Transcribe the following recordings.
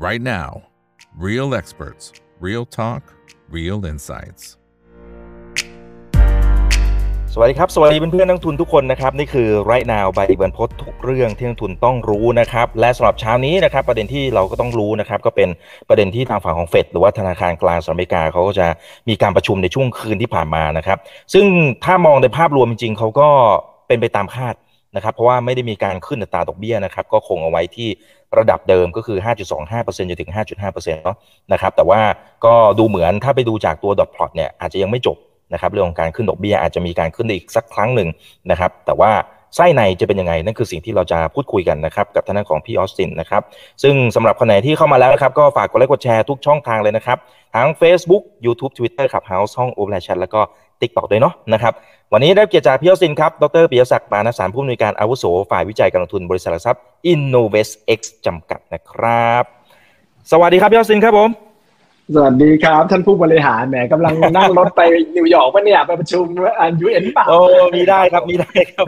right now. Real experts, real talk, real insights. สวัสดีครับ สวัสดีเพื่อนๆนักทุนทุกคนนะครับ นี่คือไรนาวใบบันพศทุกเรื่องที่นักทุนต้องรู้นะครับ และสำหรับเช้านี้นะครับ ประเด็นที่เราก็ต้องรู้นะครับ ก็เป็นประเด็นที่ทางฝั่งของเฟดหรือว่าธนาคารกลางสหรัฐอเมริกาเขาก็จะมีการประชุมในช่วงคืนที่ผ่านมานะครับ ซึ่งถ้ามองในภาพรวมจริงๆเขาก็เป็นไปตามคาด นะครับเพราะว่าไม่ได้มีการขึ้นอัตราดอกเบี้ยนะครับก็คงเอาไว้ที่ระดับเดิมก็คือ 5.25%จนถึง 5.5%เนาะนะครับแต่ว่าก็ดูเหมือนถ้าไปดูจากตัวดอทพลอตเนี่ยอาจจะยังไม่จบนะครับเรื่องของการขึ้นดอกเบี้ยอาจจะมีการขึ้นอีกสักครั้งหนึ่งนะครับแต่ว่าไส้ในจะเป็นยังไง นั่นคือสิ่งที่เราจะพูดคุยกันนะครับกับท่านของพี่ออสตินนะครับซึ่งสำหรับคนไหนที่เข้ามาแล้วนะครับก็ฝากกดไลค์กดแชร์ทุกช่องทางเลยนะครับทั้ง Facebook YouTube Twitter ครับ House ห้อง o v e r l a Chat แล้วก็ TikTok ด้วยเนาะนะครับวันนี้ได้เกียรติจากพี่ออสตินครับดรปิยศักดิ์ปานสารผู้อำนวยการอาวุโสฝ่ายวิจัยการลงทุนบริษัทหลักทรัพย์ Innovest X จำกัดนะครับ สวัสดีครับพี่ออสตินครับผมสวัสดีครับ ท่านผู้บริหารแหมกำลังนั่งรถไปนิวยอร์กปะเนี่ยไปประชุมอันยูเอ็นเปล่าโอ้มีได้ครับมีได้ครับ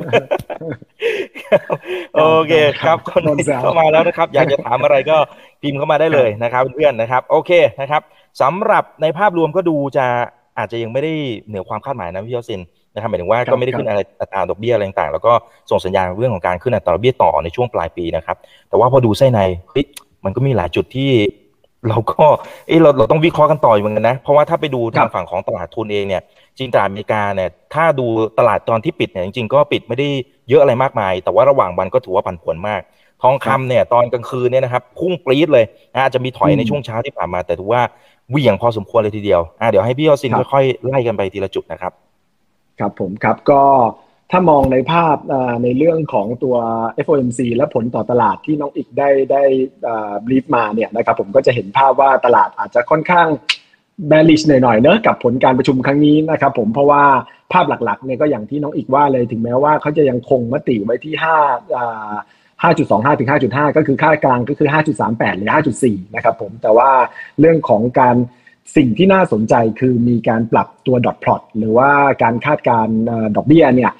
โอเคครับคนที่เข้ามาแล้วนะครับ อยากจะถามอะไรก็พิมพ์เข้ามาได้เลยนะครับ เพื่อนๆนะครับ โอเคนะครับสำหรับในภาพรวมก็ดูจะ อาจจะยังไม่ได้เหนือความคาดหมายนะพี่ยอสินนะครับหมายถึงว่าก็ไม่ได้ขึ้นอะไรอัตราดอกเบี้ยอะไรต่างๆ แล้วก็ส่งสัญญาณเรื่องของการขึ้นอัตราดอกเบี้ยต่อในช่วงปลายปีนะครับ แต่ว่าพอดูไส้ในเฮ้ยมันก็มีหลายจุดที่ เราก็เออเราเราต้องวิเคราะห์กันต่ออยู่เหมือนกันนะ เพราะว่าถ้าไปดูทางฝั่งของตลาดทุนเองเนี่ยจริงตลาดอเมริกาเนี่ยถ้าดูตลาดตอนที่ปิดเนี่ยจริงๆก็ปิดไม่ได้เยอะอะไรมากมาย แต่ว่าระหว่างวันก็ถือว่าผันผวนมากทองคำเนี่ยตอนกลางคืนเนี่ยนะครับพุ่งปรี๊ดเลยอาจจะมีถอยในช่วงเช้าที่ผ่านมา แต่ถือว่า เหวี่ยงพอสมควรเลยทีเดียวอ่าเดี๋ยวให้พี่ยอซินค่อยๆไล่กันไปทีละจุดนะครับ ครับผมครับก็ถ้ามองในภาพในเรื่องของตัว FOMC และผลต่อตลาดที่น้องอีกได้ได้บลีฟมาเนี่ยนะครับผมก็จะเห็นภาพว่าตลาดอาจจะค่อนข้าง bearish หน่อยๆเนอะกับผลการประชุมครั้งนี้นะครับผมเพราะว่าภาพหลักๆเนี่ยก็อย่างที่น้องอีกว่าเลยถึงแม้ว่าเขาจะยังคงมติไว้ที่5 5.25 ถึง 5.5 ก็คือค่ากลางก็คือ 5.38 หรือ 5.4 นะครับผม แต่ว่าเรื่องของการสิ่งที่น่าสนใจคือมีการปรับตัวดอทพลอตหรือว่าการคาดการดอกเบี้ยเนี่ย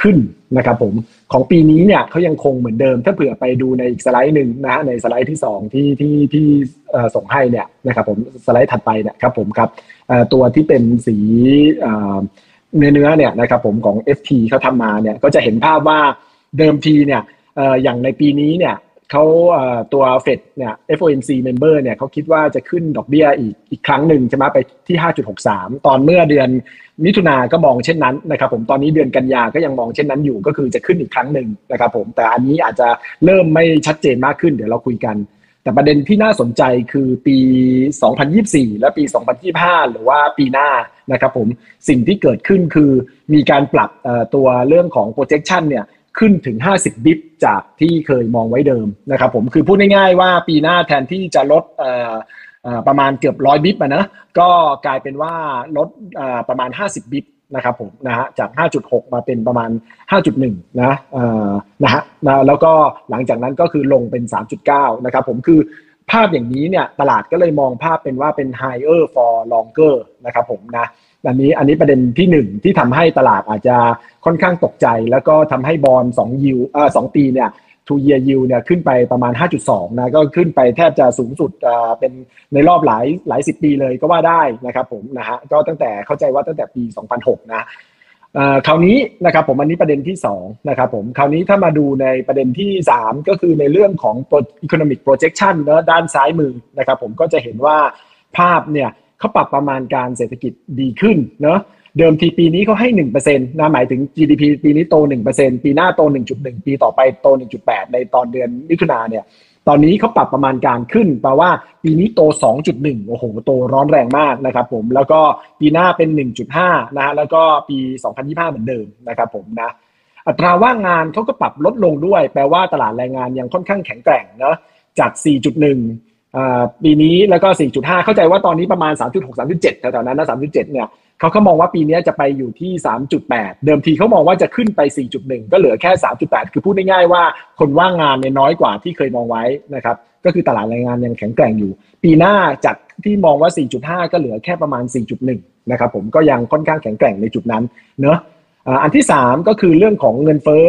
ขึ้นนะครับผมของปีนี้เนี่ยเขายังคงเหมือนเดิม ถ้าเผื่อไปดูในอีกสไลด์หนึ่งนะฮะในสไลด์ที่ 2 ที่ที่ที่ส่งให้เนี่ยนะครับผมสไลด์ถัดไปเนี่ยครับผมครับตัวที่เป็นสีเนื้อเนื้อเนี่ยนะครับผมของ FT เขาทำมาเนี่ยก็จะเห็นภาพว่าเดิมทีเนี่ย อย่างในปีนี้เนี่ยเขาตัวเฟดเนี่ย FOMC member เนี่ยเขาคิดว่าจะขึ้นดอกเบี้ยอีกอีกครั้งหนึ่งใช่ไหมไปที่ 5.63 ตอนเมื่อเดือนมิถุนาก็มองเช่นนั้นนะครับผมตอนนี้เดือนกันยาก็ยังมองเช่นนั้นอยู่ก็คือจะขึ้นอีกครั้งหนึ่งนะครับผมแต่อันนี้อาจจะเริ่มไม่ชัดเจนมากขึ้นเดี๋ยวเราคุยกัน แต่ประเด็นที่น่าสนใจคือปี 2024 และปี 2025 หรือว่าปีหน้านะครับผมสิ่งที่เกิดขึ้นคือมีการปรับตัวเรื่องของ projection เนี่ย ขึ้นถึง 50 บิปจากที่เคยมองไว้เดิมนะครับผมคือพูดง่ายๆว่าปีหน้าแทนที่จะลดประมาณเกือบร้อยบิปนะก็กลายเป็นว่าลดประมาณ 50 บิปนะครับผมนะฮะจาก 5.6 มาเป็นประมาณ 5.1 นะนะฮะแล้วก็หลังจากนั้นก็คือลงเป็น 3.9 นะครับผมคือภาพอย่างนี้เนี่ยตลาดก็เลยมองภาพเป็นว่าเป็น higher for longer นะครับผมนะ อันนี้อันนี้ประเด็นที่หนึ่งที่ทำให้ตลาดอาจจะค่อนข้างตกใจ แล้วก็ทำให้บอลสองยิวเอ่อสองปีเนี่ยทูเยียยิวเนี่ยขึ้นไปประมาณ 5.2 นะก็ขึ้นไปแทบจะสูงสุดอ่าเป็นในรอบหลายหลายสิบปีเลยก็ว่าได้นะครับผมนะฮะก็ตั้งแต่เข้าใจว่าตั้งแต่ปี 2006 นะคราวนี้นะครับผมอันนี้ประเด็นที่2นะครับผมคราวนี้ถ้ามาดูในประเด็นที่ 3 ก็คือในเรื่องของ economic projection นะด้านซ้ายมือนะครับผมก็จะเห็นว่าภาพเนี่ย เขาปรับประมาณการเศรษฐกิจดีขึ้นเนาะเดิมทีปีนี้เขาให้1%นะหมายถึง GDP ปีนี้โต1%ปีหน้าโต1.1ปีต่อไปโต1.8ในตอนเดือนมิถุนาเนี่ย ตอนนี้เขาปรับประมาณการขึ้นแปลว่าปีนี้โต2.1โอ้โหโตร้อนแรงมากนะครับผมแล้วก็ปีหน้าเป็น1.5นะแล้วก็ปี2025เหมือนเดิมนะครับผมนะอัตราว่างงานเขาก็ปรับลดลงด้วย แปลว่าตลาดแรงงานยังค่อนข้างแข็งแกร่งนะจาก 4.1 ปีนี้แล้วก็ 4.5 เข้าใจว่าตอนนี้ประมาณ 3.6 3.7แถวๆนั้นนะ3.7เนี่ยเขาเขามองว่าปีนี้จะไปอยู่ที่ 3.8 เดิมทีเขามองว่าจะขึ้นไป 4.1 ก็เหลือแค่ 3.8 คือพูดง่ายๆว่าคนว่างงานเนี่ยน้อยกว่าที่เคยมองไว้นะครับ ก็คือตลาดแรงงานยังแข็งแกร่งอยู่ ปีหน้าจากที่มองว่า 4.5 ก็เหลือแค่ประมาณ 4.1 นะครับผมก็ยังค่อนข้างแข็งแกร่งในจุดนั้นเนอะ อันที่ 3 ก็คือเรื่องของเงินเฟ้อ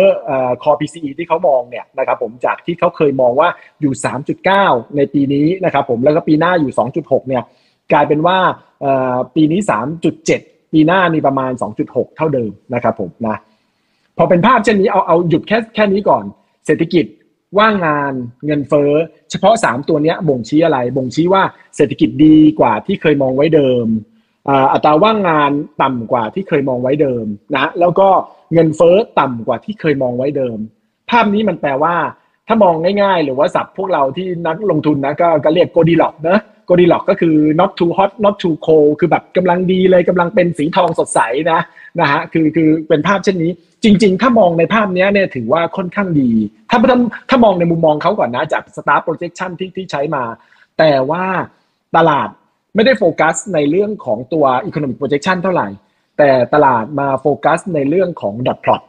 คอ PCE ที่เขามองเนี่ยนะครับผมจากที่เขาเคยมองว่าอยู่ 3.9 ในปีนี้นะครับผมแล้วก็ปีหน้าอยู่ 2.6 เนี่ยกลายเป็นว่าปีนี้ 3.7 ปีหน้านี่ประมาณ 2.6 เท่าเดิมนะครับผมนะพอเป็นภาพเช่นนี้เอาเอาหยุดแค่แค่นี้ก่อน เศรษฐกิจว่างงานเงินเฟ้อเฉพาะ 3 ตัวนี้บ่งชี้อะไร บ่งชี้ว่าเศรษฐกิจดีกว่าที่เคยมองไว้เดิม อัตราว่างงานต่ำกว่าที่เคยมองไว้เดิมนะแล้วก็เงินเฟ้อต่ำกว่าที่เคยมองไว้เดิม ภาพนี้มันแปลว่า ถ้ามองง่ายๆ หรือว่าศัพท์พวกเราที่นักลงทุนนะก็ก็เรียกโกดีล็อกนะโกดีล็อกก็คือ not too hot not too cold คือแบบกำลังดีเลยกำลังเป็นสีทองสดใสนะนะฮะคือคือเป็นภาพเช่นนี้ จริง ๆ ถ้ามองในภาพนี้เนี่ยถือว่าค่อนข้างดี ถ้าถ้าถ้ามองในมุมมองเขาก่อนนะจาก star projection ที่ที่ใช้มา แต่ว่าตลาด ไม่ได้โฟกัสในเรื่องของตัว economic projection เท่าไหร่ แต่ตลาดมาโฟกัสในเรื่องของ dot plot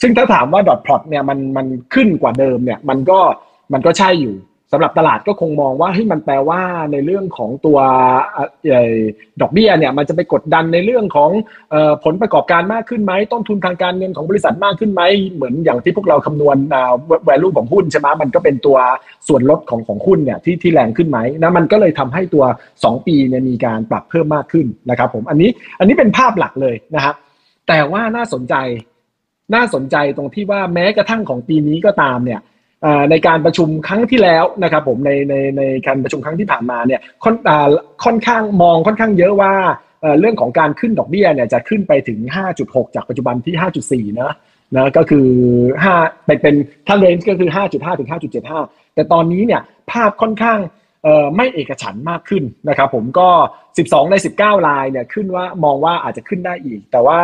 ซึ่งถ้าถามว่า dot plot เนี่ยมันมันขึ้นกว่าเดิมเนี่ยมันก็มันก็ใช่อยู่ สำหรับตลาดก็คงมองว่าให้มันแปลว่าในเรื่องของตัวดอกเบี้ยเนี่ยมันจะไปกดดันในเรื่องของผลประกอบการมากขึ้นไหมต้นทุนทางการเงินของบริษัทมากขึ้นไหมเหมือนอย่างที่พวกเราคำนวณ value ของหุ้นใช่ไหมมันก็เป็นตัวส่วนลดของของหุ้นเนี่ยที่ที่แรงขึ้นไหมนะมันก็เลยทำให้ตัว 2 ปีเนี่ยมีการปรับเพิ่มมากขึ้นนะครับผมอันนี้อันนี้เป็นภาพหลักเลยนะครับแต่ว่าน่าสนใจน่าสนใจตรงที่ว่าแม้กระทั่งของปีนี้ก็ตามเนี่ย ในการประชุมครั้งที่แล้วนะครับผมในในในการประชุมครั้งที่ผ่านมาเนี่ยค่อนค่อนข้างมองค่อนข้างเยอะว่าเรื่องของการขึ้นดอกเบี้ยเนี่ยจะขึ้นไปถึง 5.6 จากปัจจุบันที่ 5.4 นะนะก็คือ5เป็นเป็นถ้าเลนส์ก็คือ 5.5 ถึง 5.75 แต่ตอนนี้เนี่ยภาพค่อนข้างไม่เอกฉันมากขึ้นนะครับผมก็ 12 ใน 19 ลายเนี่ยขึ้นว่ามองว่าอาจจะขึ้นได้อีก แต่ว่า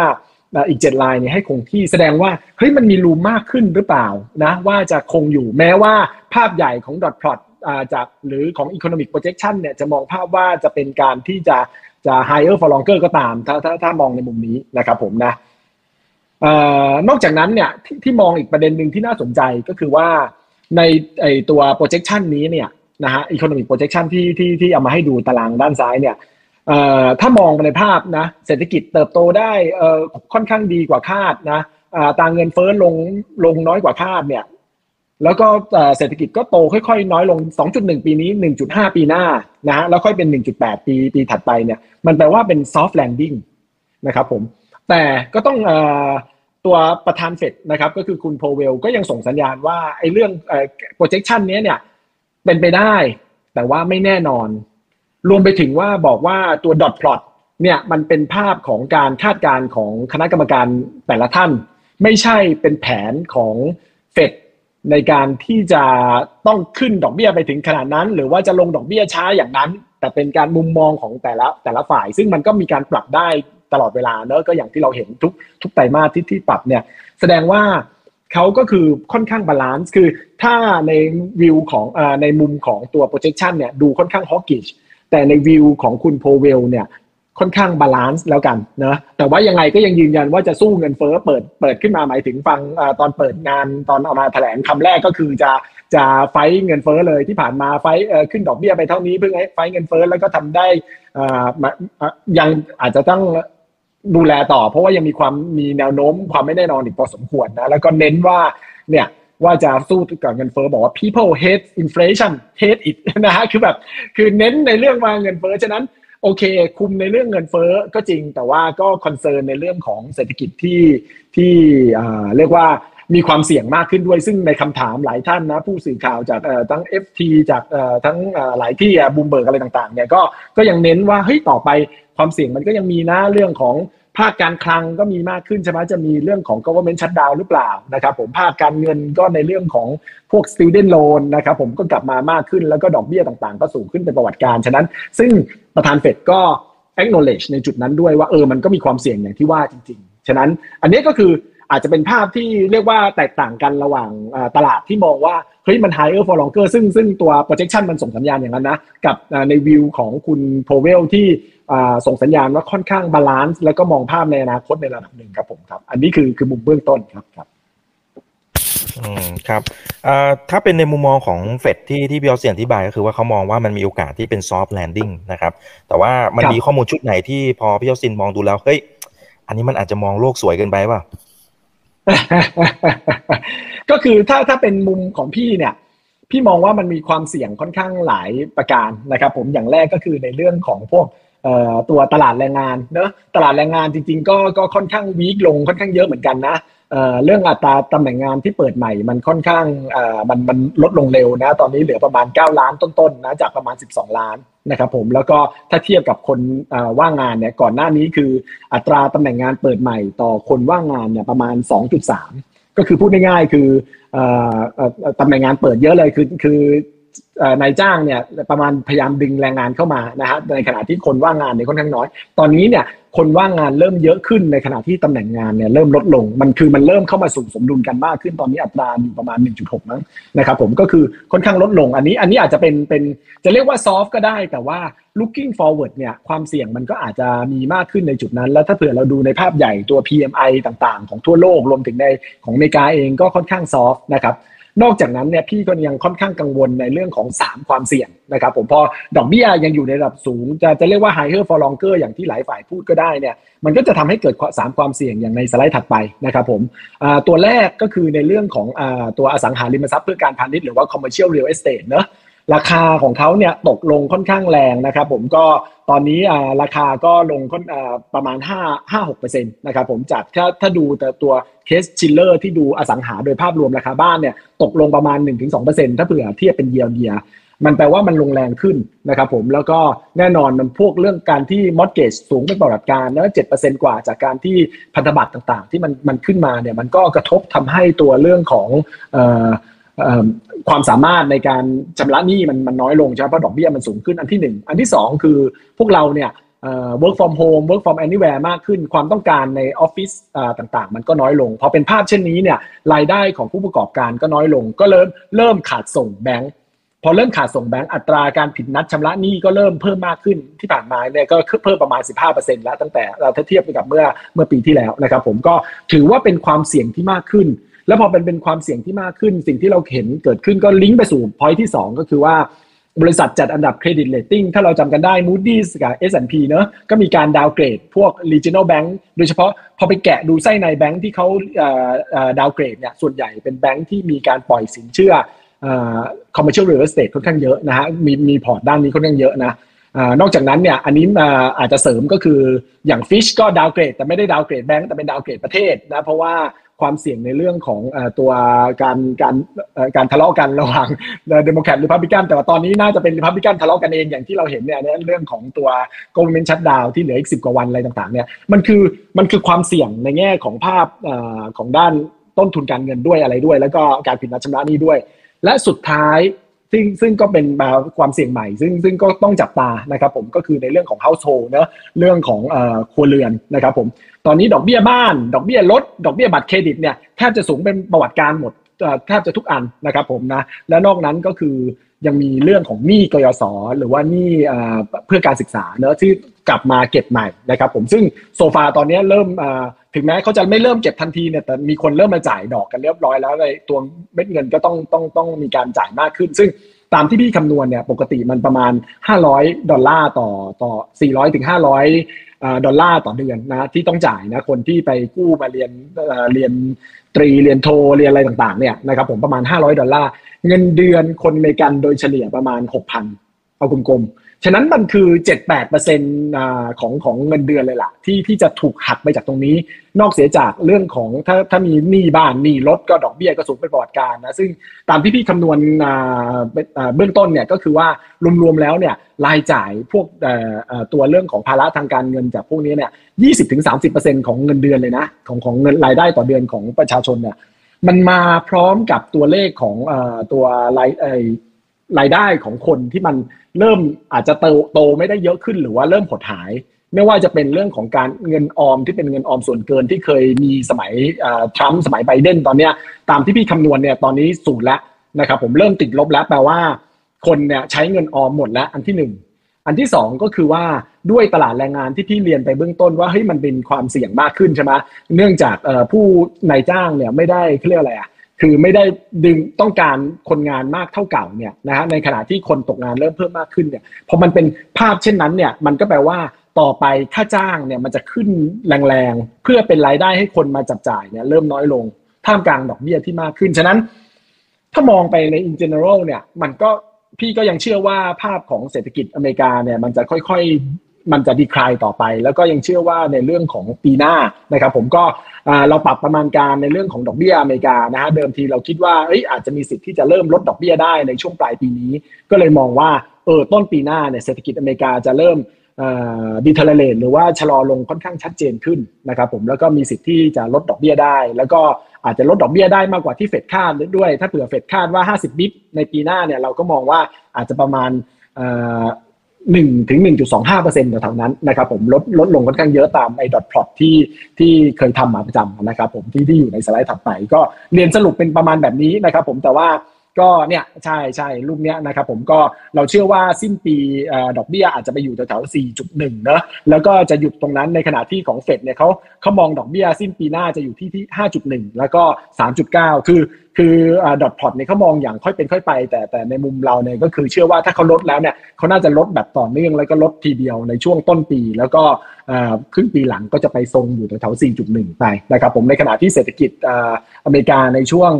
อีก 7 ลายเนี่ยให้คงที่แสดงว่าเฮ้ยมันมีรูมมากขึ้นหรือเปล่านะว่าจะคงอยู่แม้ว่าภาพใหญ่ของ dot plot จากหรือของ economic projection เนี่ยจะมองภาพว่าจะเป็นการที่จะจะ higher for longer ก็ตาม ถ้าถ้าถ้ามองในมุมนี้นะครับผมนะนอกจากนั้นเนี่ยทที่มองอีกประเด็นหนึ่งที่น่าสนใจก็คือว่าในไอตัว projection นี้เนี่ยนะฮะ economic projection ที่ที่ที่เอามาให้ดูตารางด้านซ้ายเนี่ย ถ้ามองในภาพนะเศรษฐกิจเติบโตได้ค่อนข้างดีกว่าคาดนะตางเงินเฟ้อลงลงน้อยกว่าคาดเนี่ยแล้วก็เศรษฐกิจก็โตค่อยๆ น้อยลง 2.1 ปีนี้ 1.5 ปีหน้านะฮะแล้วค่อยเป็น 1.8 ปีปีถัดไปเนี่ยมันแปลว่าเป็น soft landing นะครับผมแต่ก็ต้องตัวประธานเฟดนะครับก็คือคุณโพเวลก็ยังส่งสัญญาณว่าไอ้เรื่อง projection นี้เนี่ยเป็นไปได้แต่ว่าไม่แน่นอน รวมไปถึงว่าบอกว่าตัว dot plot เนี่ยมันเป็นภาพของการคาดการณ์ของคณะกรรมการแต่ละท่าน ไม่ใช่เป็นแผนของเฟดในการที่จะต้องขึ้นดอกเบี้ยไปถึงขนาดนั้น หรือว่าจะลงดอกเบี้ยช้าอย่างนั้น แต่เป็นการมุมมองของแต่ละแต่ละฝ่าย ซึ่งมันก็มีการปรับได้ตลอดเวลาเนอะก็อย่างที่เราเห็นทุกทุกไตรมาสที่ที่ปรับเนี่ยแสดงว่าเขาก็คือค่อนข้าง balance คือถ้าในวิวของอในมุมของตัว projection เนี่ยดูค่อนข้าง hawkish แต่ในวิวของคุณ Powell เนี่ยค่อนข้าง balance แล้วกันนะแต่ว่ายังไงก็ยังยืนยันว่าจะสู้เงินเฟ้อเปิดเปิดขึ้นมาหมายถึงฟังอตอนเปิดงานตอนเอามาแถลงคำแรกก็คือจะจะไฟเงินเฟ้อเลยที่ผ่านมาไฟขึ้นดอกเบี้ยไปเท่านี้เพิ่งไฟเงินเฟ้อแล้วก็ทำได้ยังอาจจะต้องดูแลต่อ เพราะว่ายังมีความมีแนวโน้มความไม่แน่นอนอีกพอสมควรนะแล้วก็เน้นว่าเนี่ย ว่าจะสู้กับเงินเฟ้อบอกว่า people hate inflation hate it นะฮะคือแบบคือเน้นในเรื่องว่าเงินเฟ้อฉะนั้นโอเค คุมในเรื่องเงินเฟ้อก็จริง แต่ว่าก็คอนเซิร์นในเรื่องของเศรษฐกิจที่ที่เรียกว่ามีความเสี่ยงมากขึ้นด้วย ซึ่งในคำถามหลายท่านนะ ผู้สื่อข่าวจากทั้ง FT จากทั้งหลายที่บูมเบิร์กอะไรต่างๆเนี่ยก็ก็ยังเน้นว่าเฮ้ยต่อไปความเสี่ยงมันก็ยังมีนะเรื่องของ ภาคการคลังก็มีมากขึ้นใช่ไหมจะมีเรื่องของ government shutdown หรือเปล่านะครับผมภาคการเงินก็ในเรื่องของพวก student loan นะครับผมก็กลับมามากขึ้นแล้วก็ดอกเบี้ยต่างๆ ก็สูงขึ้นเป็นประวัติการฉะนั้น ซึ่งประธานเฟดก็ acknowledge ในจุดนั้นด้วยว่าเออมันก็มีความเสี่ยงอย่างที่ว่าจริง ๆ ฉะนั้นอันนี้ก็คือ อาจจะเป็นภาพที่เรียกว่าแตกต่างกันระหว่างตลาดที่มองว่าเฮ้ยมัน higher for longer ซึ่งซึ่งตัว projection มันส่งสัญญาณอย่างนั้นนะ กับในวิวของคุณ Powell ที่ส่งสัญญาณว่าค่อนข้าง balance แล้วก็มองภาพในอนาคตในระดับหนึ่งครับผมครับ อันนี้คือคือมุมเบื้องต้นครับครับอืมครับถ้าเป็นในมุมมองของ Fed ที่ที่พี่ออเสียนอธิบายก็คือว่าเขามองว่ามันมีโอกาสที่เป็น soft landing นะครับ แต่ว่ามันมีข้อมูลชุดไหนที่พอพี่ออสินมองดูแล้วเฮ้ยอันนี้มันอาจจะมองโลกสวยเกินไปป่ะ ก็คือถ้าถ้าเป็นมุมของพี่เนี่ย พี่มองว่ามันมีความเสี่ยงค่อนข้างหลายประการนะครับ ผมอย่างแรกก็คือในเรื่องของพวกตัวตลาดแรงงานเนอะตลาดแรงงานจริง ๆ ก็ก็ค่อนข้างวีคลงค่อนข้างเยอะเหมือนกันนะ เรื่องอัตราตำแหน่งงานที่เปิดใหม่มันค่อนข้างมันมันลดลงเร็วนะตอนนี้เหลือประมาณ 9 ล้านต้นๆนะจากประมาณ 12 ล้านนะครับผมแล้วก็ถ้าเทียบกับคนว่างงานเนี่ยก่อนหน้านี้คืออัตราตำแหน่งงานเปิดใหม่ต่อคนว่างงานเนี่ยประมาณ 2.3 ก็คือพูดง่ายๆคือตำแหน่งงานเปิดเยอะเลยคือคือนายจ้างเนี่ยประมาณพยายามดึงแรงงานเข้ามานะฮะในขณะที่คนว่างงานเนี่ยค่อนข้างน้อย ตอนนี้เนี่ย คนว่างงานเริ่มเยอะขึ้นในขณะที่ตำแหน่งงานเนี่ยเริ่มลดลง มันคือมันเริ่มเข้ามาสู่สมดุลกันมากขึ้นตอนนี้อัตราอยู่ประมาณ 1.6มั้งนะครับผมก็คือค่อนข้างลดลง อันนี้อันนี้อาจจะเป็นเป็นจะเรียกว่าซอฟก็ได้แต่ว่า looking forward เนี่ยความเสี่ยงมันก็อาจจะมีมากขึ้นในจุดนั้น แล้วถ้าเผื่อเราดูในภาพใหญ่ตัว PMI ต่างๆ ของทั่วโลกรวมถึงในของอเมริกาเองก็ค่อนข้างซอฟนะครับ นอกจากนั้นเนี่ยพี่ก็ยังค่อนข้างกังวลในเรื่องของ 3 ความเสี่ยงนะครับผมพอดอกเบี้ยยังอยู่ในระดับสูง จะจะเรียกว่า higher for longer อย่างที่หลายฝ่ายพูดก็ได้เนี่ยมันก็จะทำให้เกิด 3 ความเสี่ยงอย่างในสไลด์ถัดไปนะครับผมตัวแรกก็คือในเรื่องของตัวอสังหาริมทรัพย์เพื่อการพาณิชย์หรือว่า commercial real estate เนอะ ราคาของเขาเนี่ยตกลงค่อนข้างแรงนะครับ ผมก็ตอนนี้ราคาก็ลงประมาณ 5 5 6%นะครับผมจากถ้าถ้าดูแต่ตัว Case-Shiller ที่ดูอสังหาโดยภาพรวมราคาบ้านเนี่ยตกลงประมาณ 1-2%ถ้าเผื่อเทียบเป็นเยียร์เยียมันแปลว่ามันลงแรงขึ้นนะครับผมแล้วก็แน่นอนมันพวกเรื่องการที่ mortgage สูงเป็นประวัติการณ์แล้วเจ็ดเปอร์เซ็นต์กว่าจากการที่พันธบัตรต่างๆ ที่มันมันขึ้นมาเนี่ยมันก็กระทบทำให้ตัวเรื่องของ ความสามารถในการชำระหนี้มันมันน้อยลงใช่ไหมเพราะดอกเบี้ยมันสูงขึ้นอันที่หนึ่งอันที่สองคือพวกเราเนี่ย work from home work from anywhere มากขึ้น ความต้องการในออฟฟิศต่างๆ มันก็น้อยลงพอเป็นภาพเช่นนี้เนี่ยรายได้ของผู้ประกอบการก็น้อยลง ก็เริ่มเริ่มขาดส่งแบงก์พอเริ่มขาดส่งแบงก์อัตราการผิดนัดชำระหนี้ก็เริ่มเพิ่มมากขึ้นที่ผ่านมาเนี่ยก็เพิ่มประมาณ 15%แล้วตั้งแต่เราถ้าเทียบกับเมื่อเมื่อปีที่แล้วนะครับผมก็ถือว่าเป็นความเสี่ยงที่มากขึ้น แล้วพอเป็นเป็นความเสี่ยงที่มากขึ้น สิ่งที่เราเห็นเกิดขึ้นก็ลิงก์ไปสู่พอยที่ 2 ก็คือว่าบริษัทจัดอันดับ credit rating ถ้าเราจำกันได้ Moody's กับ S&P เนอะก็มีการ downgrade พวก regional bank โดยเฉพาะพอไปแกะดูไส้ในแบงค์ที่เขา downgrade เนี่ยส่วนใหญ่เป็นแบงค์ที่มีการปล่อยสินเชื่อ commercial real estate ค่อนข้างเยอะนะฮะมีมี port ด้านนี้ค่อนข้างเยอะนะนอกจากนั้นเนี่ยอันนี้อาจจะเสริมก็คืออย่าง Fish ก็ดาวเกรดแต่ไม่ได้ดาวเกรดแบงค์แต่เป็นดาวเกรดประเทศนะเพราะว่า ความเสี่ยงในเรื่องของตัวการการการทะเลาะกันระหว่างเดโมแครตรีพับลิกันแต่ว่าตอนนี้น่าจะเป็นรีพับลิกันทะเลาะกันเองอย่างที่เราเห็นเนี่ยเรื่องของตัว government shutdown ที่เหลืออีกสิบกว่าวันอะไรต่างๆเนี่ยมันคือมันคือความเสี่ยงในแง่ของภาพของด้านต้นทุนการเงินด้วยอะไรด้วย แล้วก็การผิดนัดชำระหนี้ด้วย และสุดท้าย ซึ่งซึ่งก็เป็นความเสี่ยงใหม่ ซึ่งซึ่งก็ต้องจับตานะครับผมก็คือในเรื่องของ household เนอะเรื่องของครัวเรือนนะครับผมตอนนี้ดอกเบี้ยบ้าน ดอกเบี้ยลดดอกเบี้ยบัตรเครดิตเนี่ยแทบจะสูงเป็นประวัติการหมดแทบจะทุกอันนะครับผมนะและนอกนั้นก็คือยังมีเรื่องของหนี้กยศหรือว่าหนี้เพื่อการศึกษาเนอะที่กลับมาเก็บใหม่นะครับผมซึ่งโซฟาตอนนี้เริ่ม ถึงแม้เขาจะไม่เริ่มเก็บทันทีเนี่ยแต่มีคนเริ่มมาจ่ายดอกกันเรียบร้อยแล้วเลยตัวเม็ดเงินก็ต้องต้องต้องมีการจ่ายมากขึ้น ซึ่งตามที่พี่คำนวณเนี่ยปกติมันประมาณ 500 ดอลลาร์ต่อต่อ 400ถึง500 ดอลลาร์ต่อเดือนนะที่ต้องจ่ายนะคนที่ไปกู้มาเรียนเรียนตรีเรียนโทเรียนอะไรต่างๆเนี่ยนะครับผมประมาณ 500 ดอลลาร์ เงินเดือนคนอเมริกันโดยเฉลี่ยประมาณ 6,000 เอากลมๆ ฉะนั้นมันคือ 7-8%ของของเงินเดือนเลยล่ะ ที่ที่จะถูกหักไปจากตรงนี้ นอกเสียจากเรื่องของถ้าถ้ามีหนี้บ้านหนี้รถก็ดอกเบี้ยก็สูงเป็นประวัติการนะ ซึ่งตามที่พี่คำนวณเบื้องต้นเนี่ยก็คือว่ารวมๆแล้วเนี่ยรายจ่ายพวกตัวเรื่องของภาระทางการเงินจากพวกนี้เนี่ยยี่สิบถึงสามสิบเปอร์เซ็นของเงินเดือนเลยนะ ของของเงินรายได้ต่อเดือนของประชาชนเนี่ยมันมาพร้อมกับตัวเลขของตัวราย รายได้ของคนที่มันเริ่มอาจจะโตโตไม่ได้เยอะขึ้นหรือว่าเริ่มหดหาย ไม่ว่าจะเป็นเรื่องของการเงินออมที่เป็นเงินออมส่วนเกินที่เคยมีสมัยทรัมป์สมัยไบเดนตอนนี้ตามที่พี่คำนวณเนี่ยตอนนี้ศูนย์แล้วนะครับผมเริ่มติดลบแล้วแปลว่า คนเนี่ยใช้เงินออมหมดแล้วอันที่หนึ่งอันที่สองก็คือว่าด้วยตลาดแรงงานที่พี่เรียนไปเบื้องต้นว่าเฮ้ยมันเป็นความเสี่ยงมากขึ้นใช่ไหมเนื่องจากผู้นายจ้างเนี่ยไม่ได้เขาเรียกอะไรอะ คือไม่ได้ดึงต้องการคนงานมากเท่าเก่าเนี่ยนะฮะในขณะที่คนตกงานเริ่มเพิ่มมากขึ้นเนี่ยพอมันเป็นภาพเช่นนั้นเนี่ยมันก็แปลว่าต่อไปค่าจ้างเนี่ยมันจะขึ้นแรงๆ เพื่อเป็นรายได้ให้คนมาจับจ่ายเนี่ยเริ่มน้อยลงท่ามกลางดอกเบี้ยที่มากขึ้น ฉะนั้น ถ้ามองไปใน in general เนี่ยมันก็พี่ก็ยังเชื่อว่าภาพของเศรษฐกิจอเมริกาเนี่ยมันจะค่อยๆ มันจะดีคลายต่อไป แล้วก็ยังเชื่อว่าในเรื่องของปีหน้านะครับ ผมก็เราปรับประมาณการในเรื่องของดอกเบี้ยอเมริกานะฮะเดิมทีเราคิดว่าอาจจะมีสิทธิ์ที่จะเริ่มลดดอกเบี้ยได้ในช่วงปลายปีนี้ ก็เลยมองว่าเออต้นปีหน้าเนี่ยเศรษฐกิจอเมริกาจะเริ่ม derail หรือว่าชะลอลงค่อนข้างชัดเจนขึ้นนะครับผมแล้วก็มีสิทธิ์ที่จะลดดอกเบี้ยได้ แล้วก็อาจจะลดดอกเบี้ยได้มากกว่าที่เฟดคาดด้วย ถ้าเผื่อเฟดคาดว่า 50 bips ในปีหน้าเนี่ยเราก็มองว่าอาจจะประมาณ หนึ่งถึงหนึ่งจุดสองห้าเปอร์เซ็นต์แถวนั้นนะครับผมลดลดลงค่อนข้างเยอะตามไอ้ dot plot ที่ที่เคยทำมาประจำนะครับผมที่ที่อยู่ในสไลด์ถัดไปก็เรียนสรุปเป็นประมาณแบบนี้นะครับผมแต่ว่า ก็เนี่ยใช่ใช่รูปเนี้ยนะครับผมก็เราเชื่อว่าสิ้นปีดอกเบี้ยอาจจะไปอยู่แถวๆ4.1เนอะแล้วก็จะหยุดตรงนั้นในขณะที่ของเฟดเนี่ยเขาเขามองดอกเบี้ยสิ้นปีหน้าจะอยู่ที่ที่ 5.1 แล้วก็ 3.9 คือคือดอทพอตเนี่ยเขามองอย่างค่อยเป็นค่อยไป แต่แต่ในมุมเราเนี่ยก็คือเชื่อว่าถ้าเขาลดแล้วเนี่ยเขาน่าจะลดแบบต่อเนื่องแล้วก็ลดทีเดียวในช่วงต้นปี แล้วก็ครึ่งปีหลังก็จะไปทรงอยู่แถวๆ4.1 ไปนะครับผมในขณะที่เศรษฐกิจอเมริกาในช่วง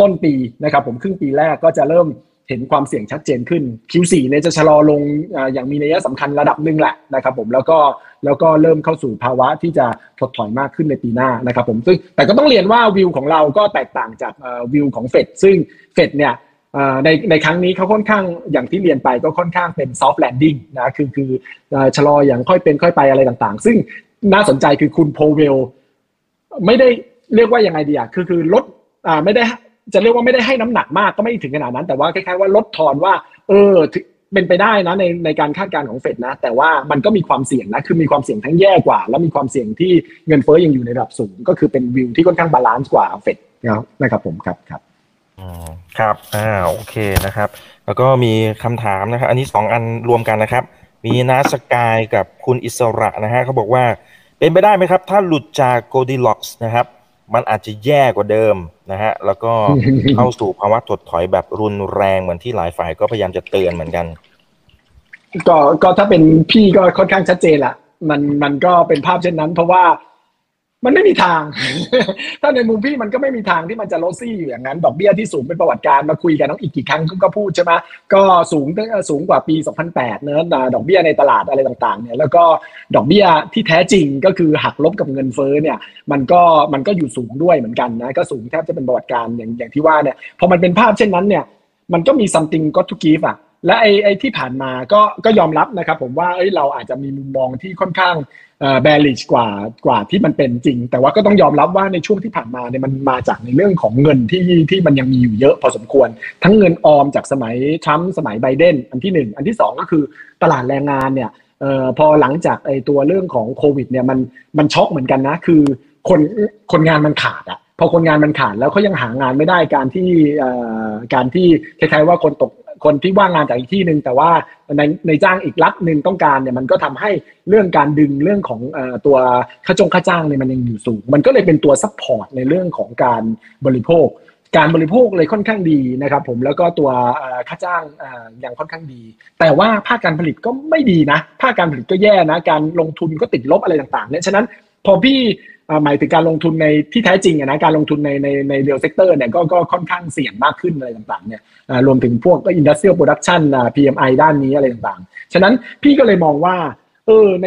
ต้นปีนะครับผมครึ่งปีแรกก็จะเริ่มเห็นความเสี่ยงชัดเจนขึ้น Q4 เนี่ยจะชะลอลงอย่างมีนัยสำคัญระดับหนึ่งแหละนะครับผมแล้วก็แล้วก็เริ่มเข้าสู่ภาวะที่จะถดถอยมากขึ้นในปีหน้านะครับผมซึ่งแต่ก็ต้องเรียนว่าวิวของเราก็แตกต่างจากวิวของเฟดซึ่งเฟดเนี่ยในในครั้งนี้เขาค่อนข้างอย่างที่เรียนไปก็ค่อนข้างเป็น soft landing นะคือคือชะลออย่างค่อยเป็นค่อยไปอะไรต่างๆ ซึ่งน่าสนใจคือคุณโพเวลไม่ได้เรียกว่ายังไงดีอะคือคือลดไม่ได้ จะเรียกว่าไม่ได้ให้น้ำหนักมากก็ไม่ถึงขนาดนั้น แต่ว่าคล้ายๆว่าลดทอนว่า เออเป็นไปได้นะในในการคาดการณ์ของเฟดนะ แต่ว่ามันก็มีความเสี่ยงนะ คือมีความเสี่ยงทั้งแย่กว่า แล้วมีความเสี่ยงที่เงินเฟ้อยังอยู่ในระดับสูง ก็คือเป็นวิวที่ค่อนข้าง balance กว่าเฟดนะครับผมครับครับอืมครับ อ่า โอเคนะครับ แล้วก็มีคำถามนะครับ อันนี้สองอันรวมกันนะครับ มีนาสกายกับคุณอิสระนะฮะเขาบอกว่า เป็นไปได้ไหมครับ ถ้าหลุดจากโกดีล็อกส์นะครับ มันอาจจะแย่กว่าเดิมนะฮะ แล้วก็เข้าสู่ภาวะถดถอยแบบรุนแรงเหมือนที่หลายฝ่ายก็พยายามจะเตือนเหมือนกัน ก็ก็ถ้าเป็นพี่ก็ค่อนข้างชัดเจนละมันมันก็เป็นภาพเช่นนั้น เพราะว่า มันไม่มีทาง ถ้าในมุมพี่มันก็ไม่มีทางที่มันจะลดซี่อยู่อย่างนั้นดอกเบี้ยที่สูงเป็นประวัติการมาคุยกันน้องอีกกี่ครั้งก็พูดใช่ไหมก็สูงสูงกว่าปี 2008เนอะดอกเบี้ยในตลาดอะไรต่างๆเนี่ยแล้วก็ดอกเบี้ยที่แท้จริงก็คือหักลบกับเงินเฟ้อเนี่ยมันก็มันก็อยู่สูงด้วยเหมือนกันนะก็สูงแทบจะเป็นประวัติการอย่างอย่างที่ว่าเนี่ยพอมันเป็นภาพเช่นนั้นเนี่ยมันก็มี something got to give อะ และไอ้ไอที่ผ่านมาก็ก็ยอมรับนะครับผมว่าเอ้ยเราอาจจะมีมุมมองที่ค่อนข้างแบริชกว่ากว่าที่มันเป็นจริง แต่ว่าก็ต้องยอมรับว่าในช่วงที่ผ่านมาเนี่ยมันมาจากในเรื่องของเงินที่ที่มันยังมีอยู่เยอะพอสมควร ทั้งเงินออมจากสมัยทรัมป์สมัยไบเดนอันที่หนึ่งอันที่สองก็คือตลาดแรงงานเนี่ยออพอหลังจากไอ้ตัวเรื่องของโควิดเนี่ยมันมันช็อกเหมือนกันนะ คือคนคนงานมันขาดอะพอคนงานมันขาดแล้วเขายังหางานไม่ได้การที่การที่คล้ายๆว่าคนตก คนที่ว่างงานจากอีกที่หนึ่งแต่ว่าในในจ้างอีกรัฐหนึ่งต้องการเนี่ยมันก็ทำให้เรื่องการดึงเรื่องของตัวค่าจงค่าจ้างเนี่ยมันยังอยู่สูง มันก็เลยเป็นตัว support ในเรื่องของการบริโภค การบริโภคเลยค่อนข้างดีนะครับผมแล้วก็ตัวค่าจ้างยังค่อนข้างดี แต่ว่าภาคการผลิตก็ไม่ดีนะ ภาคการผลิตก็แย่นะ การลงทุนก็ติดลบอะไรต่างๆเนี่ยฉะนั้นพอพี่ หมายถึงการลงทุนในที่แท้จริงนะการลงทุนในในใน real sector เนี่ยก็ก็ค่อนข้างเสี่ยงมากขึ้นอะไรต่างๆเนี่ยรวมถึงพวกก็ industrial production PMI ด้านนี้อะไรต่างๆ ฉะนั้นพี่ก็เลยมองว่าเออใน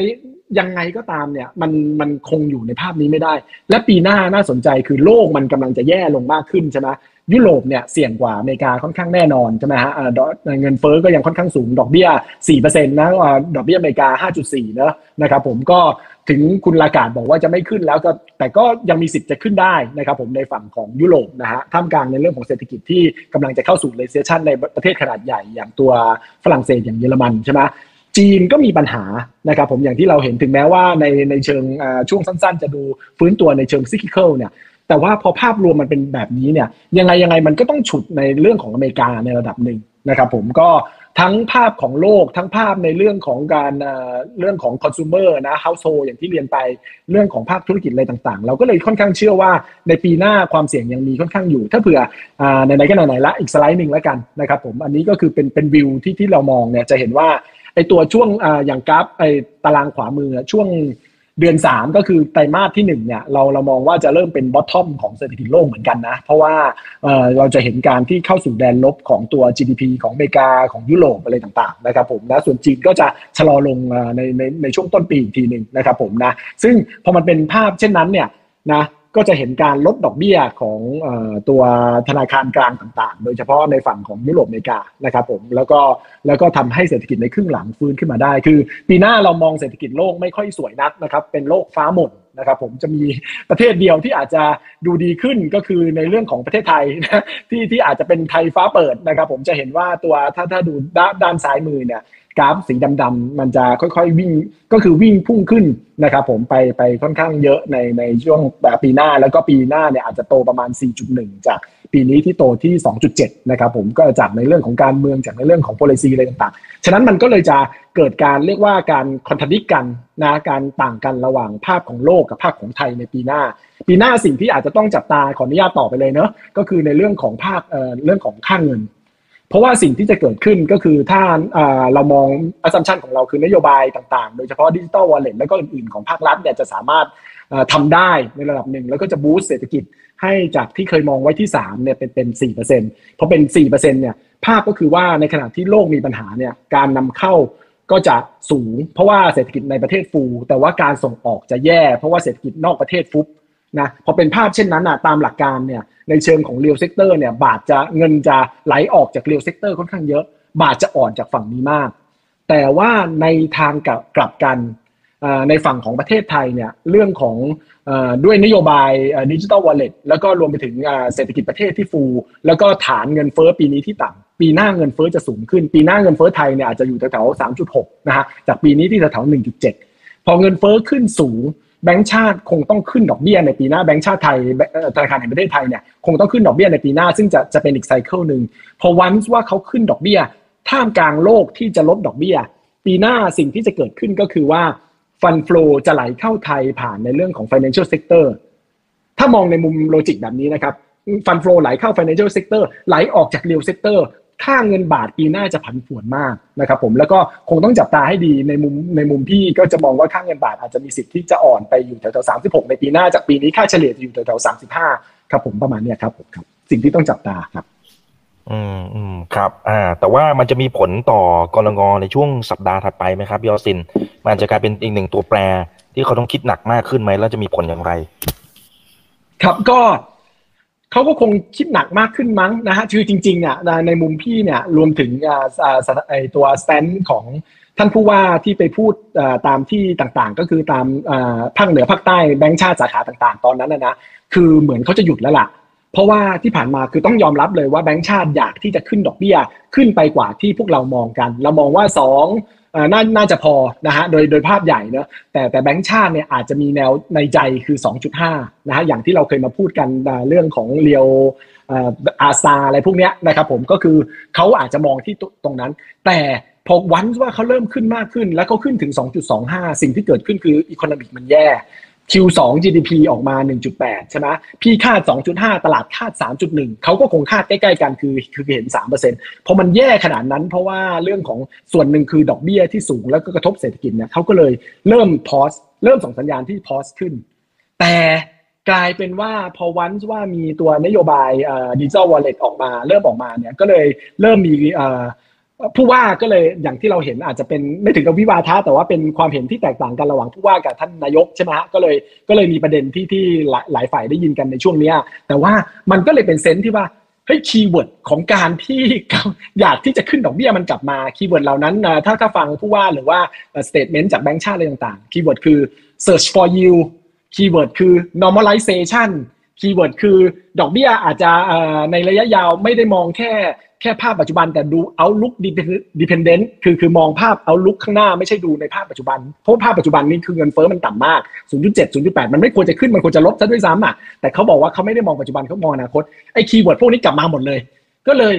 ยังไงก็ตามเนี่ยมันมันคงอยู่ในภาพนี้ไม่ได้ และปีหน้าน่าสนใจคือโลกมันกำลังจะแย่ลงมากขึ้นใช่ไหมยุโรปเนี่ยเสี่ยงกว่าอเมริกาค่อนข้างแน่นอนใช่ไหมฮะเงินเฟ้อก็ยังค่อนข้างสูงดอกเบี้ย4%นะดอกเบี้ยอเมริกา 5.4เนอะนะครับผมก็ ถึงคุณลาการ์ดบอกว่าจะไม่ขึ้นแล้วก็แต่ก็ยังมีสิทธิ์จะขึ้นได้นะครับผมในฝั่งของยุโรปนะฮะท่ามกลางในเรื่องของเศรษฐกิจที่กำลังจะเข้าสู่ recession ในประเทศขนาดใหญ่อย่างตัวฝรั่งเศสอย่างเยอรมันใช่ไหมจีนก็มีปัญหานะครับผมอย่างที่เราเห็นถึงแม้ว่าในในเชิงช่วงสั้นๆ จะดูฟื้นตัวในเชิง cyclical เนี่ยแต่ว่าพอภาพรวมมันเป็นแบบนี้เนี่ยยังไงยังไงมันก็ต้องฉุดในเรื่องของอเมริกาในระดับหนึ่งนะครับผมก็ ทั้งภาพของโลกทั้งภาพในเรื่องของการเรื่องของคอน sumer นะ household อย่างที่เรียนไปเรื่องของภาคธุรกิจอะไรต่างๆ เราก็เลยค่อนข้างเชื่อว่าในปีหน้าความเสี่ยงยังมีค่อนข้างอยู่ ถ้าเผื่อไหนๆก็ไหนๆละอีกสไลด์หนึ่งแล้วกันนะครับผมอันนี้ก็คือเป็นเป็นวิวที่ที่เรามองเนี่ยจะเห็นว่าไอตัวช่วงออย่างกราฟไอตารางขวามือช่วง เดือน 3 ก็คือไตรมาสที่1เนี่ยเราเรามองว่าจะเริ่มเป็นบอททอมของเศรษฐกิจโลกเหมือนกันนะ เพราะว่าเราจะเห็นการที่เข้าสู่แดนลบของตัว GDP ของอเมริกาของยุโรปอะไรต่างๆนะครับผมนะส่วนจีนก็จะชะลอลงในในในช่วงต้นปีอีกทีหนึ่งนะครับผมนะซึ่งพอมันเป็นภาพเช่นนั้นเนี่ยนะ ก็จะเห็นการลดดอกเบี้ยของตัวธนาคารกลางต่างๆ โดยเฉพาะในฝั่งของยุโรปอเมริกานะครับผมแล้วก็แล้วก็ทำให้เศรษฐกิจในครึ่งหลังฟื้นขึ้นมาได้ คือปีหน้าเรามองเศรษฐกิจโลกไม่ค่อยสวยนักนะครับเป็นโลกฟ้าหม่นนะครับผมจะมีประเทศเดียวที่อาจจะดูดีขึ้นก็คือในเรื่องของประเทศไทยนะที่ที่อาจจะเป็นไทยฟ้าเปิดนะครับผมจะเห็นว่าตัวถ้าถ้าดูด้านซ้ายมือเนี่ย กราฟสีดำๆมันจะค่อยๆวิ่งก็คือวิ่งพุ่งขึ้นนะครับผมไปไปค่อนข้างเยอะในในช่วงแบบปีหน้าแล้วก็ปีหน้าเนี่ยอาจจะโตประมาณ 4.1 จากปีนี้ที่โตที่ 2.7 นะครับผมก็จากในเรื่องของการเมืองจากในเรื่องของ policy อะไรต่างๆ ฉะนั้นมันก็เลยจะเกิดการเรียกว่าการคอนทดิกกันนะการต่างกันระหว่างภาพของโลกกับภาพของไทยในปีหน้า ปีหน้าสิ่งที่อาจจะต้องจับตาขออนุญาตต่อไปเลยเนอะก็คือในเรื่องของภาพเอ่อเรื่องของค่าเงิน เพราะว่าสิ่งที่จะเกิดขึ้นก็คือถ้าเรามองอั s ัมชันของเราคือนโยบายต่างๆ โดยเฉพาะดิจิตอลวอลเล็ตแล้วก็อื่นๆ ของภาครัฐเนี่ยจะสามารถทำได้ในระดับหนึ่ง แล้วก็จะบูสต์เศรษฐกิจให้จากที่เคยมองไว้ที่3เนี่ยเป็นเป็น4%เพราะเป็น4%เนี่ยภาพก็คือว่าในขณะที่โลกมีปัญหาเนี่ยการนำเข้าก็จะสูง เพราะว่าเศรษฐกิจในประเทศฟู แต่ว่าการส่งออกจะแย่ เพราะว่าเศรษฐกิจนอกประเทศฟุบนะพอเป็นภาพเช่นนั้นอะตามหลักการเนี่ย ในเชิงของ real sector เนี่ยบาทจะเงินจะไหลออกจาก real sector ค่อนข้างเยอะ บาทจะอ่อนจากฝั่งนี้มาก แต่ว่าในทางกลับกันในฝั่งของประเทศไทยเนี่ยเรื่องของด้วยนโยบาย digital wallet แล้วก็รวมไปถึงเศรษฐกิจประเทศที่ฟื้น แล้วก็ฐานเงินเฟ้อปีนี้ที่ต่ำปีหน้าเงินเฟ้อจะสูงขึ้น ปีหน้าเงินเฟ้อไทยเนี่ยอาจจะอยู่แถวๆสามจุดหกนะฮะจากปีนี้ที่แถวๆหนึ่งจุดเจ็ดพอเงินเฟ้อขึ้นสูง แบงก์ชาติคงต้องขึ้นดอกเบี้ยในปีหน้าแบงก์ชาติไทยธนาคารแห่งประเทศไทยเนี่ยคงต้องขึ้นดอกเบี้ยในปีหน้า ซึ่งจะจะเป็นอีกไซเคิลหนึ่งพอวันว่าเขาขึ้นดอกเบี้ย ท่ามกลางโลกที่จะลดดอกเบี้ย ปีหน้าสิ่งที่จะเกิดขึ้นก็คือว่าฟันฟลูจะไหลเข้าไทยผ่านในเรื่องของ financial sector ถ้ามองในมุมโลจิกแบบนี้นะครับฟันฟลูไหลเข้า financial sector ไหลออกจาก real sector ค่าเงินบาทปีหน้าจะผันผวนมากนะครับผมแล้วก็คงต้องจับตาให้ดีในมุมในมุมพี่ก็จะมองว่าค่าเงินบาทอาจจะมีสิทธิ์ที่จะอ่อนไปอยู่แถวๆสามสิบหกในปีหน้าจากปีนี้ค่าเฉลี่ยจะอยู่แถวๆสามสิบห้าครับผมประมาณนี้ครับผมครับสิ่งที่ต้องจับตาครับอืมอืมครับอ่าแต่ว่ามันจะมีผลต่อกรงงในช่วงสัปดาห์ถัดไปไหมครับยอสิน มันจะกลายเป็นอีกหนึ่งตัวแปรที่เขาต้องคิดหนักมากขึ้นไหมแล้วจะมีผลอย่างไร ครับก็ เขาก็คงคิดหนักมากขึ้นมั้งนะฮะคือจริงๆเนี่ยในมุมพี่เนี่ยรวมถึงตัวสแตนของท่านผู้ว่าที่ไปพูดตามที่ต่างๆ ก็คือตามภาคเหนือภาคใต้แบงค์ชาติสาขาต่างๆ ตอนนั้นนะนะคือเหมือนเขาจะหยุดแล้วล่ะ เพราะว่าที่ผ่านมาคือต้องยอมรับเลยว่าแบงค์ชาติอยากที่จะขึ้นดอกเบี้ยขึ้นไปกว่าที่พวกเรามองกัน เรามองว่า 2 น่าน่าจะพอนะฮะโดยโดยภาพใหญ่เนอะแต่แต่แบงก์ชาติเนี่ยอาจจะมีแนวในใจคือ 2.5นะฮะอย่างที่เราเคยมาพูดกันเรื่องของเรียวอาซาอะไรพวกเนี้ยนะครับผมก็คือเขาอาจจะมองที่ตรงนั้น แต่พอวันว่าเขาเริ่มขึ้นมากขึ้น แล้วก็ขึ้นถึง 2.25 สิ่งที่เกิดขึ้นคืออีโคโนมิกมันแย่ Q2 GDP ออกมา 1.8 ใช่ไหมพี่คาด 2.5 ตลาดคาด 3.1 เขาก็คงคาดใกล้ๆกันคือคือเห็น 3%เพอมันแย่ขนาดนั้น เพราะว่าเรื่องของส่วนหนึ่งคือดอกเบี้ยที่สูงแล้วก็กระทบเศรษฐกิจเนี่ยเขาก็เลยเริ่มพอสเริ่มส่งสัญญาณที่ pause ขึ้น แต่กลายเป็นว่าพอวันว่ามีตัวนโยบาย digital wallet ออกมาเริ่มออกมาเนี่ยก็เลยเริ่มมี ผู้ว่าก็เลยอย่างที่เราเห็นอาจจะเป็นไม่ถึงกับวิวาทะแต่ว่าเป็นความเห็นที่แตกต่างกันระหว่างผู้ว่ากับท่านนายกใช่ไหมฮะก็เลยก็เลยมีประเด็นที่ที่หลายฝ่ายได้ยินกันในช่วงนี้แต่ว่ามันก็เลยเป็น sense ที่ว่าเฮ้ย keyword ของการที่อยากที่จะขึ้นดอกเบี้ยมันกลับมา keyword เหล่านั้นถ้าถ้าฟังผู้ว่าหรือว่า statement จากแบงก์ชาติอะไรต่างๆคีย์เวิร์ดคือ search for yield คีย์เวิร์ดคือ normalization คีย์เวิร์ดคือดอกเบี้ยอาจจะในระยะยาวไม่ได้มองแค่ แค่ภาพปัจจุบันแต่ดู outlook dependent คือคือมองภาพ outlook ข้างหน้าไม่ใช่ดูในภาพปัจจุบัน เพราะภาพปัจจุบันนี้คือเงินเฟ้อมันต่ำมาก 0.7 0.8 มันไม่ควรจะขึ้นมันควรจะลดซะด้วยซ้ำอะแต่เขาบอกว่าเขาไม่ได้มองปัจจุบันเขามองอนาคตไอ้ keyword พวกนี้กลับมาหมดเลย ก็เลย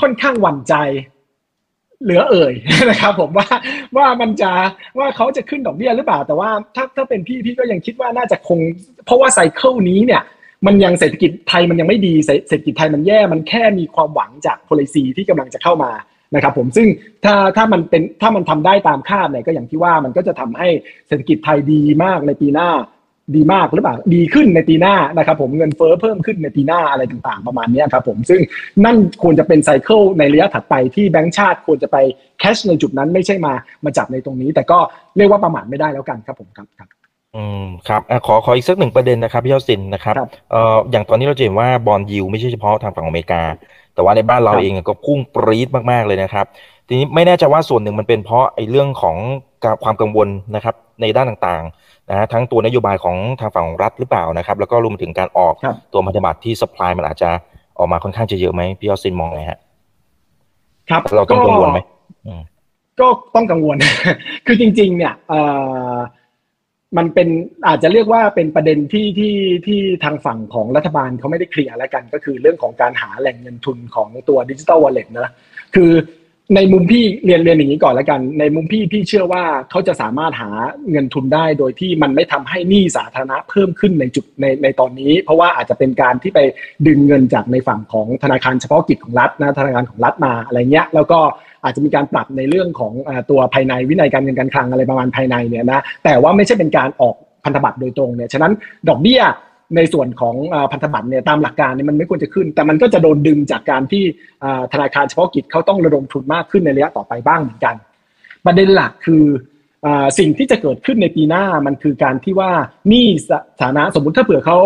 ค่อนข้างหวั่นใจเหลือเอ่ยนะครับผมว่าว่ามันจะว่าเขาจะขึ้นดอกเบี้ยหรือเปล่า แต่ว่าถ้าถ้าเป็นพี่พี่ก็ยังคิดว่าน่าจะคง เพราะว่าไซเคิลนี้เนี่ย มันยังเศรษฐกิจไทยมันยังไม่ดีเศรษฐกิจไทยมันแย่มันแค่มีความหวังจาก policy ที่กำลังจะเข้ามานะครับผมซึ่งถ้าถ้ามันเป็นถ้ามันทำได้ตามคาดเนี่ยก็อย่างที่ว่ามันก็จะทำให้เศรษฐกิจไทยดีมากในปีหน้าดีมากหรือเปล่าดีขึ้นในปีหน้านะครับผมเงินเฟ้อเพิ่มขึ้นในปีหน้าอะไรต่างๆ ประมาณนี้ครับผมซึ่งนั่นควรจะเป็นไซเคิลในระยะถัดไปที่แบงก์ชาติควรจะไปแคชในจุดนั้นไม่ใช่มามาจับในตรงนี้ แต่ก็เรียกว่าประมาทไม่ได้แล้วกันครับผมครับครับ อืมครับอะขอขออีกสักหนึ่งประเด็นนะครับพี่ยอดสินนะครับครับ เอ่ออย่างตอนนี้เราจะเห็นว่าบอลยิวไม่ใช่เฉพาะทางฝั่งอเมริกา แต่ว่าในบ้านเราครับ เองก็พุ่งปรี๊ดมากๆเลยนะครับ ทีนี้ไม่แน่ใจว่าส่วนหนึ่งมันเป็นเพราะไอ้เรื่องของการความกังวลนะครับในด้านต่างๆนะฮะทั้งตัวนโยบายของทางฝั่งของรัฐหรือเปล่านะครับ แล้วก็รวมถึงการออกครับ ตัวพันธบัตรที่สป라이มันอาจจะออกมาค่อนข้างจะเยอะไหมพี่ยอดสินมองไงฮะครับเราต้องกังวลไหมอืมก็ต้องกังวล คือจริง ๆ เนี่ยเอ่อ มันเป็นอาจจะเรียกว่าเป็นประเด็นที่ที่ที่ทางฝั่งของรัฐบาลเขาไม่ได้เคลียร์แล้วกัน ก็คือเรื่องของการหาแหล่งเงินทุนของตัวดิจิ t a ลวอลเล็ตนะคือในมุมพี่เรียนเรียนอย่างนี้ก่อนแล้วกัน ในมุมพี่พี่เชื่อว่าเขาจะสามารถหาเงินทุนได้โดยที่มันไม่ทำให้หนี้สาธารณะเพิ่มขึ้นในจุดในในตอนนี้ เพราะว่าอาจจะเป็นการที่ไปดึงเงินจากในฝั่งของธนาคารเฉพาะกิจของรัฐนะธนาคารของรัฐมาอะไรเงี้ยแล้วก็ อาจจะมีการปรับในเรื่องของตัวภายในวินัยการเงินการคลังอะไรประมาณภายในเนี่ยนะแต่ว่าไม่ใช่เป็นการออกพันธบัตรโดยตรงเนี่ยฉะนั้นดอกเบี้ยในส่วนของพันธบัตรเนี่ยตามหลักการเนี่ยมันไม่ควรจะขึ้น แต่มันก็จะโดนดึงจากการที่ธนาคารเฉพาะกิจเขาต้องระดมทุนมากขึ้นในระยะต่อไปบ้างเหมือนกัน ประเด็นหลักคืออสิ่งที่จะเกิดขึ้นในปีหน้ามันคือการที่ว่านี้สฐานะสมมุติถ้าเผื่อเขา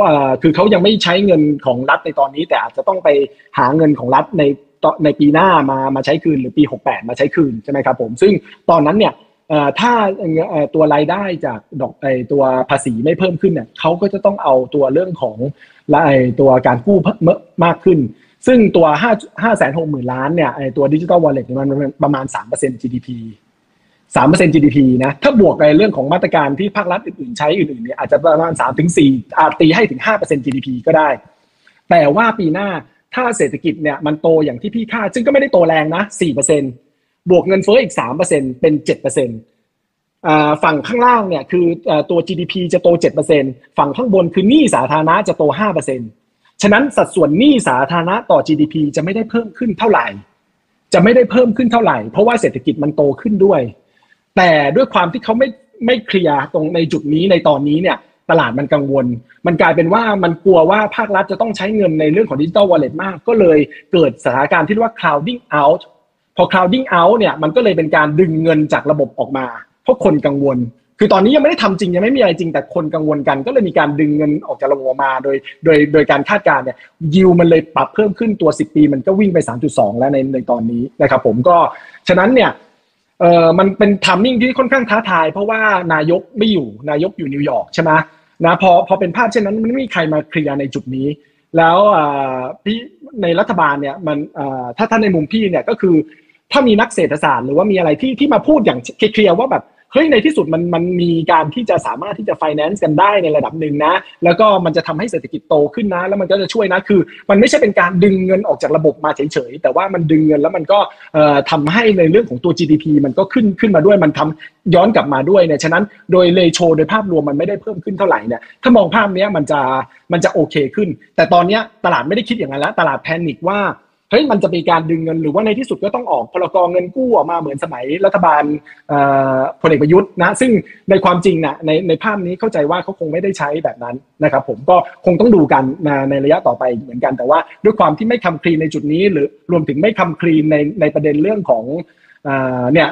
คือเขายังไม่ใช้เงินของรัฐในตอนนี้ แต่อาจจะต้องไปหาเงินของรัฐใน ในปีหน้ามามาใช้คืนหรือปี 68 มาใช้คืนใช่ไหมครับผมซึ่งตอนนั้นเนี่ยถ้าตัวรายได้จากดอกไอตัวภาษีไม่เพิ่มขึ้นเนี่ยเขาก็จะต้องเอาตัวเรื่องของและไอตัวการกู้เมากขึ้น ซึ่งตัว5 5แสนหกหมื่นล้านเนี่ยไอตัวดิจิ t a ลวอลเล็ตมันประมาณ 3% GDP สามเปอร์เซ็นต์ GDP นะ ถ้าบวกในเรื่องของมาตรการที่ภาครัฐอื่นๆ ใช้อื่นๆ เนี่ยอาจจะประมาณสามถึงสี่อาจตีให้ถึงห้าเปอร์เซ็นต์ GDP ก็ได้ แต่ว่าปีหน้า ถ้าเศรษฐกิจเนี่ยมันโตอย่างที่พี่คาดซึ่งก็ไม่ได้โตแรงนะสี่เปอร์เซ็นตบวกเงินเฟ้ออีกสามเปอร์เซ็นต์เป็นเจ็ดเปอร์เซ็นตฝั่งข้างล่างเนี่ยคือตัว GDP จะโตเจ็ดเปอร์เซ็นฝั่งข้างบนคือหนี้สาธารณะจะโตห้าเปอร์เซ็นฉะนั้นสัดส่วนหนี้สาธารณะต่อ GDP จะไม่ได้เพิ่มขึ้นเท่าไหร่ จะไม่ได้เพิ่มขึ้นเท่าไหร่ เพราะว่าเศรษฐกิจมันโตขึ้นด้วย แต่ด้วยความที่เขาไม่ไม่เคลียร์ตรงในจุดนี้ในตอนนี้เนี่ย ตลาดมันกังวล มันกลายเป็นว่ามันกลัวว่าภาครัฐจะต้องใช้เงินในเรื่องของดิจิ t a ลวอลเล็ตมาก ก็เลยเกิดสถานการณ์ที่เรียกว่า crowding out พอ crowding out เนี่ยมันก็เลยเป็นการดึงเงินจากระบบออกมา เพราะคนกังวล คือตอนนี้ยังไม่ได้ทำจริงยังไม่มีอะไรจริงแต่คนกังวลกัน ก็เลยมีการดึงเงินออกจากระบบออกมา โดยโดยโดยการคาดการณ์เนี่ยยิวมันเลยปรับเพิ่มขึ้นตัว 10 ปี มันก็วิ่งไป 3.2 แล้วในในตอนนี้นะครับผมก็ฉะนั้นเนี่ยเอ่อมันเป็น timing ที่ค่อนข้างท้าทาย เพราะว่านายกไม่อยู่นายกอยู่นิวยอร์กใช่ไหม นะพอพอเป็นภาพเช่นนั้นมันไม่มีใครมาเคลียร์ในจุดนี้ แล้วพี่ในรัฐบาลเนี่ยมันถ้าท่านในมุมพี่เนี่ยก็คือถ้ามีนักเศรษฐศาสตร์หรือว่ามีอะไรที่ที่มาพูดอย่าง clear ว่าแบบ เฮ้ยในที่สุดมันมันมีการที่จะสามารถที่จะ finance กันได้ในระดับหนึ่งนะ แล้วก็มันจะทำให้เศรษฐกิจโตขึ้นนะ แล้วมันก็จะช่วยนะคือ มันไม่ใช่เป็นการดึงเงินออกจากระบบมาเฉยๆแต่ว่ามันดึงเงินแล้วมันก็เอ่อทำให้ในเรื่องของตัว GDP มันก็ขึ้นขึ้นมาด้วยมันทำย้อนกลับมาด้วยเนี่ยฉะนั้นโดยเลโชโดยภาพรวมมันไม่ได้เพิ่มขึ้นเท่าไหร่เนี่ยถ้ามองภาพเนี้ยมันจะมันจะโอเคขึ้น แต่ตอนเนี้ยตลาดไม่ได้คิดอย่างนั้นแล้วตลาดแพนิคว่า เฮ้ยมันจะมีการดึงเงินหรือว่าในที่สุดก็ต้องออกพลกรเงินกู้ออกมาเหมือนสมัยรัฐบาลพลเอกประยุทธ์นะซึ่งในความจริงนะในในภาพนี้เข้าใจว่าเขาคงไม่ได้ใช้แบบนั้นนะครับผมก็คงต้องดูกันนะในระยะต่อไปเหมือนกัน แต่ว่าด้วยความที่ไม่คำคลีนในจุดนี้ หรือรวมถึงไม่คำคลีนในในประเด็นเรื่องของเนี่ย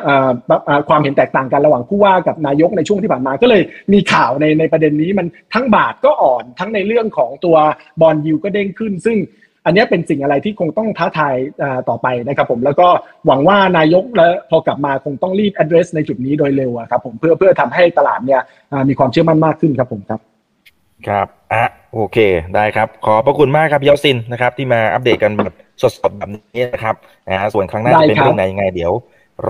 ความเห็นแตกต่างกันระหว่างผู้ว่ากับนายกในช่วงที่ผ่านมาก็เลยมีข่าวในในประเด็นนี้มันทั้งบาทก็อ่อนทั้งในเรื่องของตัวบอลยูก็เด้งขึ้น ซึ่ง อันนี้เป็นสิ่งอะไรที่คงต้องท้าทายอ่าต่อไปนะครับผมแล้วก็หวังว่านายกและพอกลับมาคงต้องรีบ address ในจุดนี้โดยเร็วอะครับผมเพื่อเพื่อทำให้ตลาดเนี่ยอ่ามีความเชื่อมั่นมากขึ้นครับผมครับครับอะโอเค ได้ครับ ขอบพระคุณมากครับพี่ยอดซินนะครับ ที่มาอัปเดตกันแบบสดๆแบบนี้นะครับนะฮะส่วนครั้งหน้าได้จะเป็นครับเรื่องไหนยังไงเดี๋ยว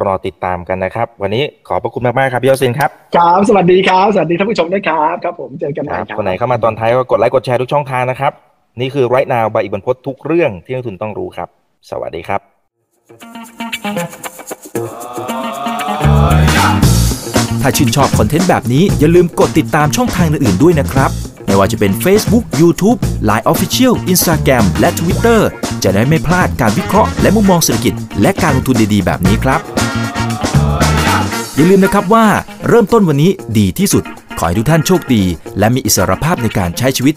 รอติดตามกันนะครับ วันนี้ขอบพระคุณมากๆครับพี่ยอดซินครับครับสวัสดีครับ สวัสดีท่านผู้ชมด้วยครับ ครับผมเจอกันใหคม่รับครับคนไหนเข้ามาตอนท้ายก็กดไลค์กดแชร์ทุกช่องทางนะครับ นี่คือ right now ใบอิบันพศทุกเรื่องที่นักทุนต้องรู้ครับ สวัสดีครับ ถ้าชื่นชอบคอนเทนต์แบบนี้อย่าลืมกดติดตามช่องทางอื่นๆด้วยนะครับ ไม่ว่าจะเป็น Facebook, YouTube, Line Official, Instagram และ Twitter จะได้ไม่พลาดการวิเคราะห์และมุมมองเศรษฐกิจ และการลงทุนดีๆ แบบนี้ครับ อย่าลืมนะครับว่าเริ่มต้นวันนี้ดีที่สุด ขอให้ทุกท่านโชคดี และมีอิสรภาพในการใช้ชีวิต